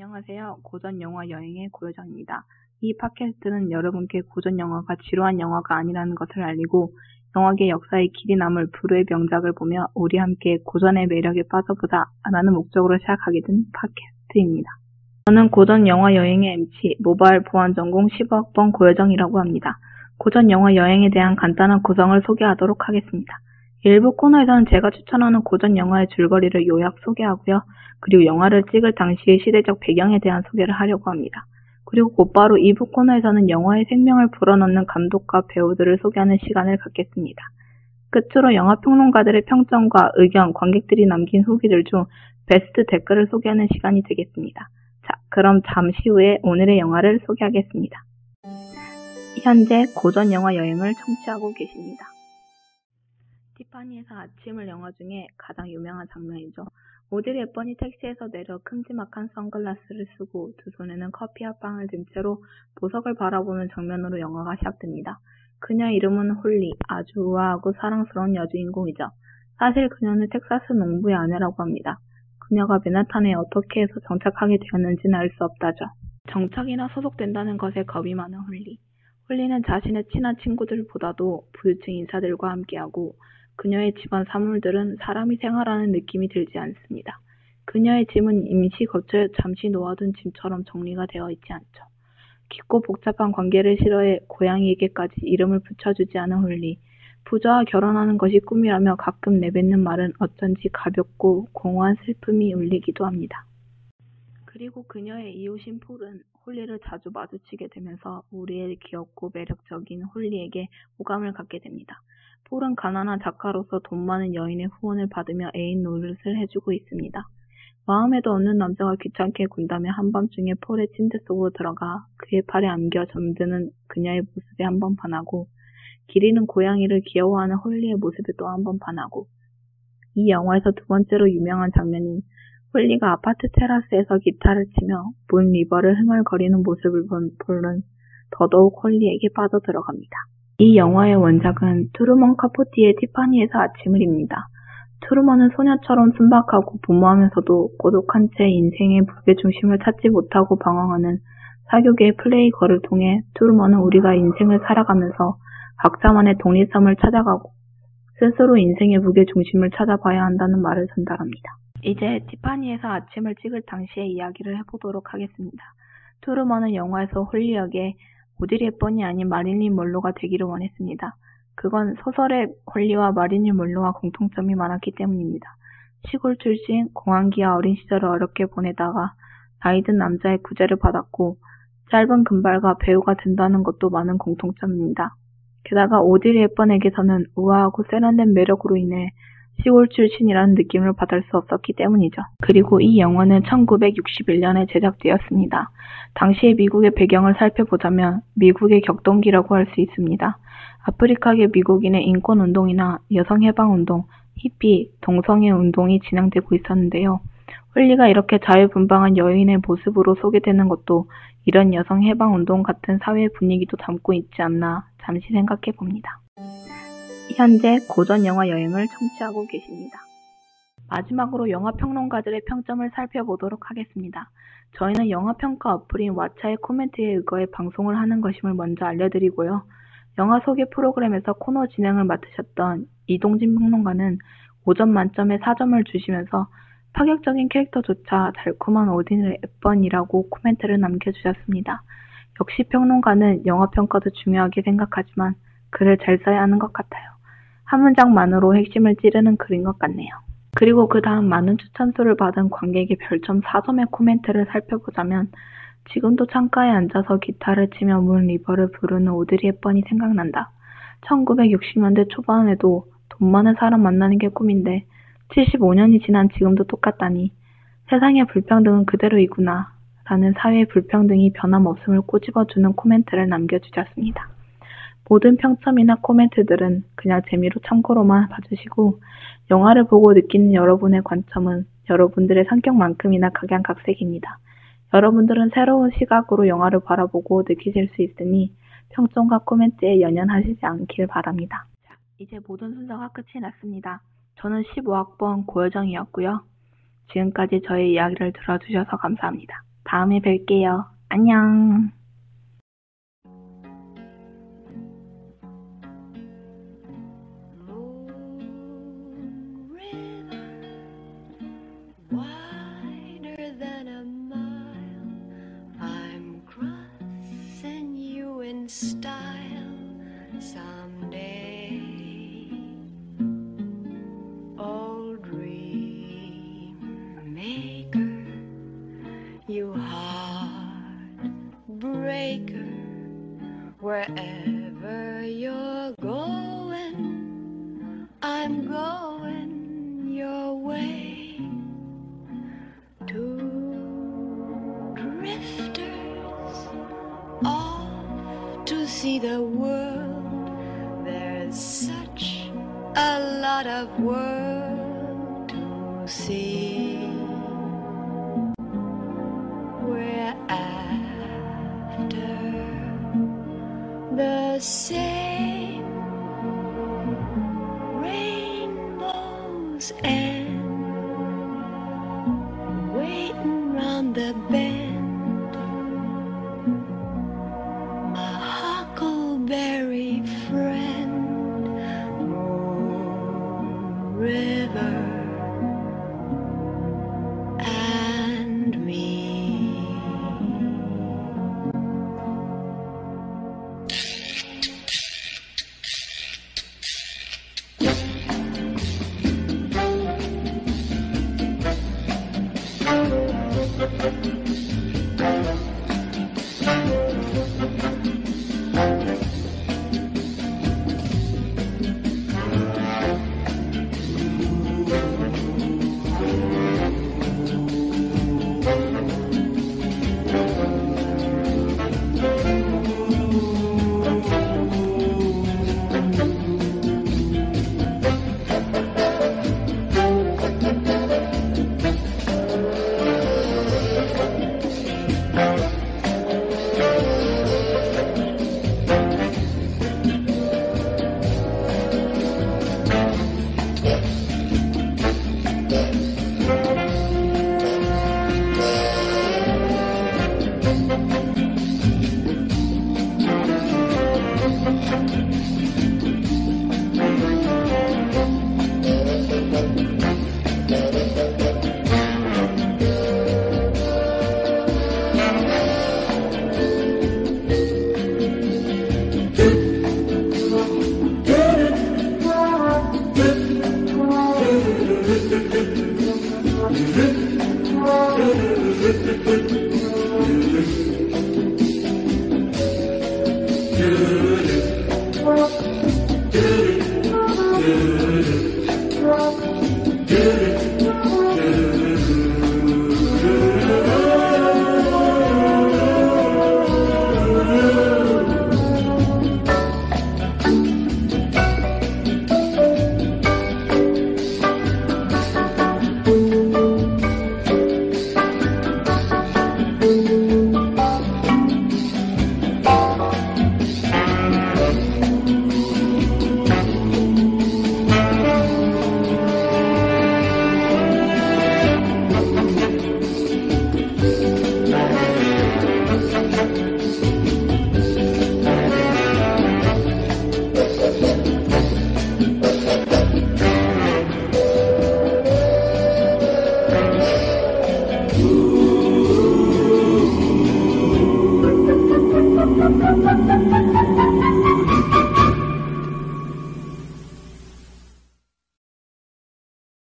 안녕하세요. 고전 영화 여행의 고요정입니다. 이 팟캐스트는 여러분께 고전 영화가 지루한 영화가 아니라는 것을 알리고 영화계 역사의 길이 남을 불후의 명작을 보며 우리 함께 고전의 매력에 빠져보자 라는 목적으로 시작하게 된 팟캐스트입니다. 저는 고전 영화 여행의 MC, 모바일 보안 전공 15학번 고여정이라고 합니다. 고전 영화 여행에 대한 간단한 구성을 소개하도록 하겠습니다. 일부 코너에서는 제가 추천하는 고전 영화의 줄거리를 요약 소개하고요. 그리고 영화를 찍을 당시의 시대적 배경에 대한 소개를 하려고 합니다. 그리고 곧바로 2부 코너에서는 영화의 생명을 불어넣는 감독과 배우들을 소개하는 시간을 갖겠습니다. 끝으로 영화 평론가들의 평점과 의견, 관객들이 남긴 후기들 중 베스트 댓글을 소개하는 시간이 되겠습니다. 자, 그럼 잠시 후에 오늘의 영화를 소개하겠습니다. 현재 고전 영화 여행을 청취하고 계십니다. 티파니에서 아침을 영화 중에 가장 유명한 장면이죠. 오드리 헵번이 택시에서 내려 큼지막한 선글라스를 쓰고 두 손에는 커피와 빵을 든 채로 보석을 바라보는 장면으로 영화가 시작됩니다. 그녀의 이름은 홀리, 아주 우아하고 사랑스러운 여주인공이죠. 사실 그녀는 텍사스 농부의 아내라고 합니다. 그녀가 맨하탄에 어떻게 해서 정착하게 되었는지는 알 수 없다죠. 정착이나 소속된다는 것에 겁이 많은 홀리. 홀리는 자신의 친한 친구들보다도 부유층 인사들과 함께하고 그녀의 집안 사물들은 사람이 생활하는 느낌이 들지 않습니다. 그녀의 짐은 임시 거처에 잠시 놓아둔 짐처럼 정리가 되어 있지 않죠. 깊고 복잡한 관계를 싫어해 고양이에게까지 이름을 붙여주지 않은 홀리. 부자와 결혼하는 것이 꿈이라며 가끔 내뱉는 말은 어쩐지 가볍고 공허한 슬픔이 울리기도 합니다. 그리고 그녀의 이웃인 폴은 홀리를 자주 마주치게 되면서 우리의 귀엽고 매력적인 홀리에게 호감을 갖게 됩니다. 폴은 가난한 작가로서 돈 많은 여인의 후원을 받으며 애인 노릇을 해주고 있습니다. 마음에도 없는 남자가 귀찮게 군다며 한밤중에 폴의 침대 속으로 들어가 그의 팔에 안겨 잠드는 그녀의 모습에 한번 반하고 길 잃은 고양이를 귀여워하는 홀리의 모습에 또 한 번 반하고 이 영화에서 두 번째로 유명한 장면인 홀리가 아파트 테라스에서 기타를 치며 Moon River를 흥얼거리는 모습을 본 폴은 더더욱 홀리에게 빠져 들어갑니다. 이 영화의 원작은 트루먼 카포티의 티파니에서 아침을입니다. 트루먼은 소녀처럼 순박하고 무모하면서도 고독한 채 인생의 무게중심을 찾지 못하고 방황하는 사교계의 플레이걸을 통해 트루먼은 우리가 인생을 살아가면서 각자만의 독립성을 찾아가고 스스로 인생의 무게중심을 찾아봐야 한다는 말을 전달합니다. 이제 티파니에서 아침을 찍을 당시의 이야기를 해보도록 하겠습니다. 트루먼은 영화에서 홀리역에 오드리 헵번이 아닌 마릴린 먼로가 되기를 원했습니다. 그건 소설의 홀리와 마릴린 먼로와 공통점이 많았기 때문입니다. 시골 출신, 공황기와 어린 시절을 어렵게 보내다가 나이 든 남자의 구제를 받았고 짧은 금발과 배우가 된다는 것도 많은 공통점입니다. 게다가 오드리 헵번에게서는 우아하고 세련된 매력으로 인해 시골 출신이라는 느낌을 받을 수 없었기 때문이죠. 그리고 이 영화는 1961년에 제작되었습니다. 당시의 미국의 배경을 살펴보자면 미국의 격동기라고 할 수 있습니다. 아프리카계 미국인의 인권운동이나 여성해방운동, 히피, 동성애 운동이 진행되고 있었는데요. 홀리가 이렇게 자유분방한 여인의 모습으로 소개되는 것도 이런 여성 해방 운동 같은 사회 분위기도 담고 있지 않나 잠시 생각해 봅니다. 현재 고전 영화 여행을 청취하고 계십니다. 마지막으로 영화 평론가들의 평점을 살펴보도록 하겠습니다. 저희는 영화 평가 어플인 왓챠의 코멘트에 의거해 방송을 하는 것임을 먼저 알려드리고요. 영화 소개 프로그램에서 코너 진행을 맡으셨던 이동진 평론가는 5점 만점에 4점을 주시면서 파격적인 캐릭터조차 달콤한 오드리 헵번이라고 코멘트를 남겨주셨습니다. 역시 평론가는 영화 평가도 중요하게 생각하지만 글을 잘 써야 하는 것 같아요. 한 문장만으로 핵심을 찌르는 글인 것 같네요. 그리고 그 다음 많은 추천수를 받은 관객의 별점 4점의 코멘트를 살펴보자면 지금도 창가에 앉아서 기타를 치며 Moon River를 부르는 오드리 헵번이 생각난다. 1960년대 초반에도 돈 많은 사람 만나는 게 꿈인데 75년이 지난 지금도 똑같다니 세상의 불평등은 그대로이구나 라는 사회의 불평등이 변함없음을 꼬집어주는 코멘트를 남겨주셨습니다. 모든 평점이나 코멘트들은 그냥 재미로 참고로만 봐주시고 영화를 보고 느끼는 여러분의 관점은 여러분들의 성격만큼이나 각양각색입니다. 여러분들은 새로운 시각으로 영화를 바라보고 느끼실 수 있으니 평점과 코멘트에 연연하시지 않길 바랍니다. 자, 이제 모든 순서가 끝이 났습니다. 저는 15학번 고여정이었고요. 지금까지 저의 이야기를 들어주셔서 감사합니다. 다음에 뵐게요. 안녕. Wherever you're going. I'm going your way. Two drifters off to see the world. There's such a lot of world And.